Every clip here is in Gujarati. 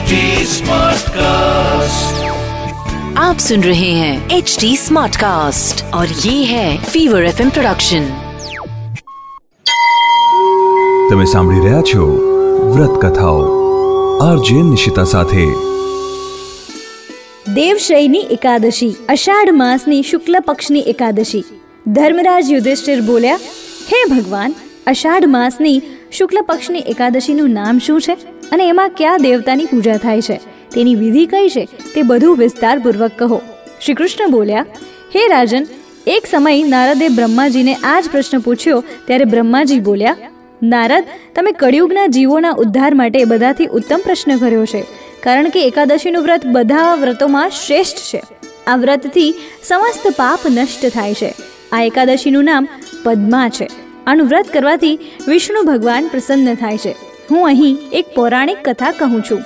HD Smartcast. आप सुन रहे हैं एच डी स्मार्ट कास्ट और ये है फीवर एफ प्रोडक्शन તમે સાંભળી રહ્યા છો વ્રત કથાઓ આરજે નિશિતા સાથે દેવશ્રયની એકાદશી અષાઢ માસની શુક્લ પક્ષની એકાદશી ધર્મરાજ યુધિષ્ઠિર બોલ્યા હે ભગવાન અષાઢ માસની શુક્લ પક્ષની એકાદશીનું નામ શું છે અને એમાં કયા દેવતાની પૂજા થાય છે? તેની વિધિ કઈ છે તે બધું વિસ્તારપૂર્વક કહો. શ્રી કૃષ્ણ બોલ્યા, હે રાજન, એક સમય નારદે બ્રહ્માજીને આ જ પ્રશ્ન પૂછ્યો ત્યારે બ્રહ્માજી બોલ્યા, નારદ, તમે કળિયુગના જીવોના ઉદ્ધાર માટે બધાથી ઉત્તમ પ્રશ્ન કર્યો છે, કારણ કે એકાદશીનું વ્રત બધા વ્રતોમાં શ્રેષ્ઠ છે. આ વ્રતથી સમસ્ત પાપ નષ્ટ થાય છે. આ એકાદશીનું નામ પદ્મા છે. આનું વ્રત કરવાથી વિષ્ણુ ભગવાન પ્રસન્ન થાય છે. હું અહીં એક પૌરાણિક કથા કહું છું.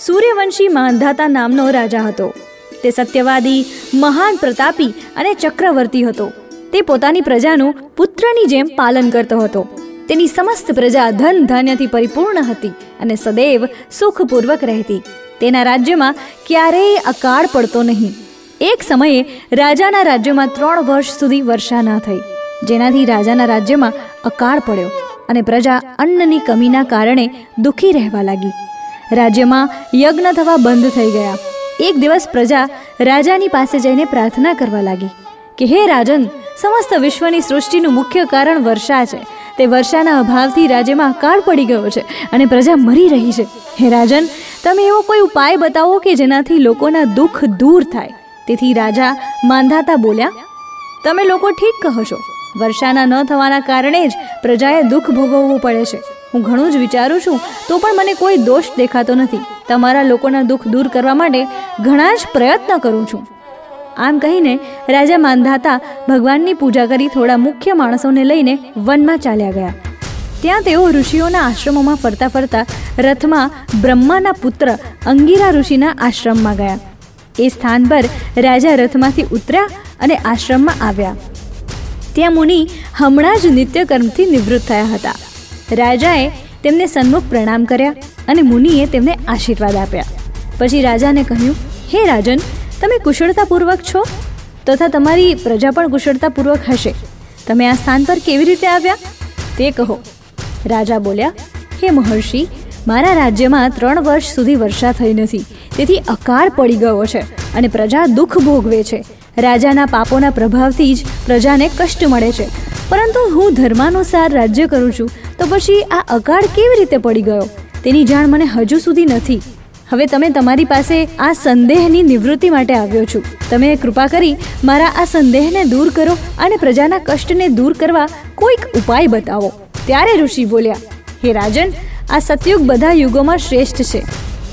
સૂર્યવંશી માંધાતા નામનો રાજા હતો. તે સત્યવાદી, મહાન પ્રતાપી અને ચક્રવર્તી હતો. તે પોતાની પ્રજાનું પુત્રની જેમ પાલન કરતો હતો. તેની સમસ્ત પ્રજા ધન ધાન્યથી પરિપૂર્ણ હતી અને સદૈવ સુખપૂર્વક રહેતી. તેના રાજ્યમાં ક્યારેય અકાળ પડતો નહીં. એક સમયે રાજાના રાજ્યમાં ત્રણ વર્ષ સુધી વર્ષા ન થઈ. જેનાથી રાજાના રાજ્યમાં અકાળ પડ્યો અને પ્રજા અન્નની કમીના કારણે દુઃખી રહેવા લાગી. રાજ્યમાં યજ્ઞ થવા બંધ થઈ ગયા. એક દિવસ પ્રજા રાજાની પાસે જઈને પ્રાર્થના કરવા લાગી કે, હે રાજન, સમસ્ત વિશ્વની સૃષ્ટિનું મુખ્ય કારણ વર્ષા છે. તે વર્ષાના અભાવથી રાજ્યમાં અકાળ પડી ગયો છે અને પ્રજા મરી રહી છે. હે રાજન, તમે એવો કોઈ ઉપાય બતાવો કે જેનાથી લોકોના દુઃખ દૂર થાય? તેથી રાજા માંધાતા બોલ્યા, તમે લોકો ઠીક કહો છો. વર્ષાના ન થવાના કારણે જ પ્રજાએ દુઃખ ભોગવવું પડે છે. હું ઘણું જ વિચારું છું, તો પણ મને કોઈ દોષ દેખાતો નથી. તમારા લોકોના દુઃખ દૂર કરવા માટે ઘણા જ પ્રયત્ન કરું છું. આમ કહીને રાજા માંધાતા ભગવાનની પૂજા કરી થોડા મુખ્ય માણસોને લઈને વનમાં ચાલ્યા ગયા. ત્યાં તેઓ ઋષિઓના આશ્રમોમાં ફરતા ફરતા રથમાં બ્રહ્માના પુત્ર અંગીરા ઋષિના આશ્રમમાં ગયા. એ સ્થાન પર રાજા રથમાંથી ઉતર્યા અને આશ્રમમાં આવ્યા. ત્યાં મુનિ હમણાં જ નિત્યકર્મથી નિવૃત્ત થયા હતા. રાજાએ તેમને સન્મુખ પ્રણામ કર્યા અને મુનિએ તેમને આશીર્વાદ આપ્યા. પછી રાજાને કહ્યું, હે રાજન, તમે કુશળતાપૂર્વક છો? તથા તમારી પ્રજા પણ કુશળતાપૂર્વક હશે. તમે આ સ્થાન પર કેવી રીતે આવ્યા? તે કહો. રાજા બોલ્યા, હે મહર્ષિ, મારા રાજ્યમાં ત્રણ વર્ષ સુધી વર્ષા થઈ નથી. તેથી અકાળ પડી ગયો છે અને પ્રજા દુઃખ ભોગવે છે. રાજાના પાપોના પ્રભાવથી જ પ્રજાને કષ્ટ મળે છે. પરંતુ હું ધર્માનુસાર રાજ્ય કરું છું, તો પછી આ અકાળ કેવી રીતે પડી ગયો? તેની જાણ મને હજુ સુધી નથી. હવે તમે તમારી પાસે આ સંદેહની નિવૃત્તિ માટે આવ્યો છું. તમે કૃપા કરી મારા આ સંદેહને દૂર કરો અને પ્રજાના કષ્ટને દૂર કરવા કોઈક ઉપાય બતાવો. ત્યારે ઋષિ બોલ્યા, હે રાજન, આ સતયુગ બધા યુગોમાં શ્રેષ્ઠ છે.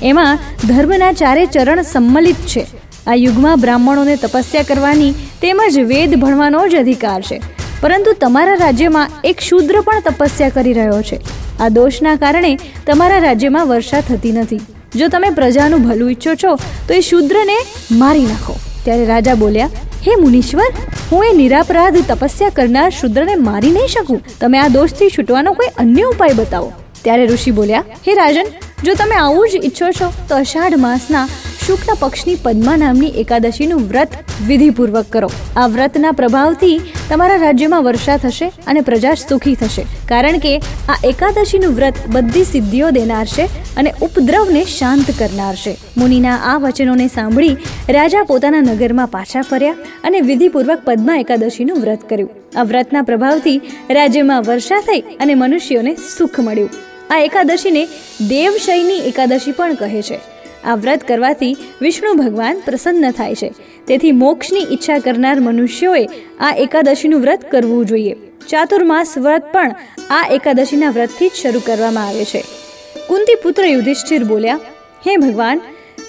એમાં ધર્મના ચારે ચરણ સંમલિત છે. આ યુગમાં બ્રાહ્મણોને તપસ્યા કરવાની તેમજ વેદ ભણવાનો જ અધિકાર છે. પરંતુ તમારા રાજ્યમાં એક શૂદ્ર પણ તપસ્યા કરી રહ્યો છે. આ દોષના કારણે તમારા રાજ્યમાં વર્ષા થતી નથી. જો તમે પ્રજાનું ભલું ઈચ્છો છો, તો એ શૂદ્રને મારી નાખો. ત્યારે રાજા બોલ્યા, હે મુનીશ્વર, હું એ નિરાપરાધ તપસ્યા કરનાર શૂદ્રને મારી નહીં શકું. તમે આ દોષથી છૂટવાનો કોઈ અન્ય ઉપાય બતાવો. ત્યારે ઋષિ બોલ્યા, હે રાજન, જો તમે આવું જ ઈચ્છો છો, તો અષાઢ માસના શુક્લ પક્ષની પદ્મા નામની એકાદશીનું વ્રત વિધિપૂર્વક કરો. આ વ્રતના પ્રભાવથી તમારા રાજ્યમાં વર્ષા થશે અને પ્રજા સુખી થશે. કારણ કે આ એકાદશીનું વ્રત બધી સિદ્ધિઓ દેનાર છે અને ઉપદ્રવને શાંત કરનાર છે મુનિના આ વચનોને સાંભળી રાજા પોતાના નગરમાં પાછા ફર્યા અને વિધિપૂર્વક પદ્મા એકાદશીનું વ્રત કર્યું. આ વ્રતના પ્રભાવથી રાજ્યમાં વર્ષા થઈ અને મનુષ્યોને સુખ મળ્યું. આ એકાદશીને દેવશયની એકાદશી પણ કહે છે. આ વ્રત કરવાથી વિષ્ણુ ભગવાન પ્રસન્ન થાય છે. તેથી મોક્ષની ઈચ્છા કરનાર મનુષ્યોએ આ એકાદશીનું વ્રત કરવું જોઈએ. ચાતુર્માસ વ્રત પણ આ એકાદશીના વ્રતથી જ શરૂ કરવામાં આવે છે. કુંતી પુત્ર યુધિષ્ઠિર બોલ્યા, હે ભગવાન,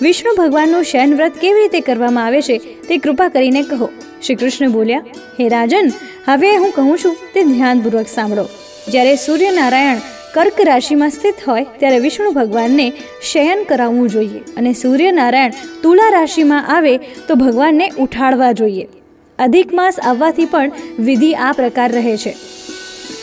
વિષ્ણુ ભગવાનનું શયન વ્રત કેવી રીતે કરવામાં આવે છે તે કૃપા કરીને કહો. શ્રી કૃષ્ણ બોલ્યા, હે રાજન, હવે હું કહું છું તે ધ્યાનપૂર્વક સાંભળો. જ્યારે સૂર્યનારાયણ કર્ક રાશિમાં સ્થિત હોય ત્યારે વિષ્ણુ ભગવાનને શયન કરાવવું જોઈએ અને સૂર્યનારાયણ તુલા રાશિમાં આવે તો ભગવાનને ઉઠાડવા જોઈએ. અધિક માસ આવવાથી પણ વિધિ આ પ્રકાર રહે છે.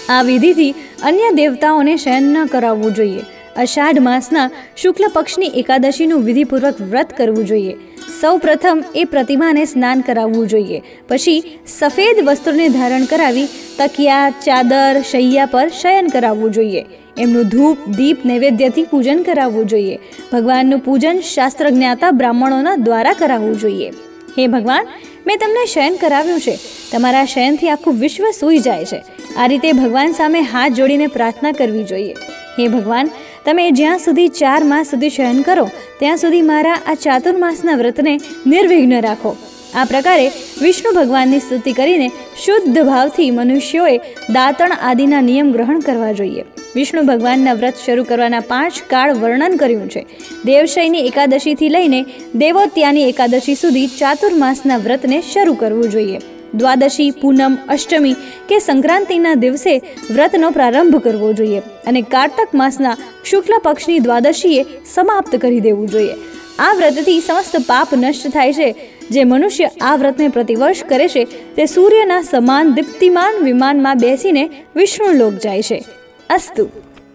આ વિધિથી અન્ય દેવતાઓને શયન ન કરાવવું જોઈએ. અષાઢ માસના શુક્લ પક્ષની એકાદશીનું વિધિપૂર્વક વ્રત કરવું જોઈએ. સૌ પ્રથમ એ પ્રતિમાને સ્નાન કરાવવું જોઈએ. પછી સફેદ વસ્ત્રોને ધારણ કરાવી તકિયા, ચાદર, શૈયા પર શયન કરાવવું જોઈએ. એમનું ધૂપ, દીપ, નૈવેદ્યથી પૂજન કરાવવું જોઈએ. ભગવાનનું પૂજન શાસ્ત્ર જ્ઞાતા બ્રાહ્મણોના દ્વારા કરાવવું જોઈએ. હે ભગવાન, મેં તમને શયન કરાવ્યું છે. તમારા શયનથી આખું વિશ્વ સૂઈ જાય છે. આ રીતે ભગવાન સામે હાથ જોડીને પ્રાર્થના કરવી જોઈએ. હે ભગવાન તમે જ્યાં સુધી ચાર માસ સુધી શયન કરો, ત્યાં સુધી મારા આ ચાતુર્માસના વ્રતને નિર્વિઘ્ન રાખો. આ પ્રકારે વિષ્ણુ ભગવાનની સ્તુતિ કરીને શુદ્ધ ભાવથી મનુષ્યોએ દાંતણ આદિના નિયમ ગ્રહણ કરવા જોઈએ. વિષ્ણુ ભગવાનના વ્રત શરૂ કરવાના પાંચ કાળ વર્ણન કર્યું છે. દેવશયની એકાદશીથી લઈને દેવોત્યાની એકાદશી સુધી ચાતુર્માસના વ્રતને શરૂ કરવું જોઈએ. દ્વાદશી, પૂનમ, અષ્ટમી કે સંક્રાંતિના દિવસે વ્રતનો પ્રારંભ કરવો જોઈએ અને કારતક માસના શુક્લ પક્ષની દ્વાદશીએ સમાપ્ત કરી દેવું જોઈએ. આ વ્રતથી સમસ્ત પાપ નષ્ટ થાય છે. જે મનુષ્ય આ વ્રતને પ્રતિવર્ષ કરે છે, તે સૂર્યના સમાન દીપ્તિમાન વિમાનમાં બેસીને વિષ્ણુ લોક જાય છે. અસ્તુ.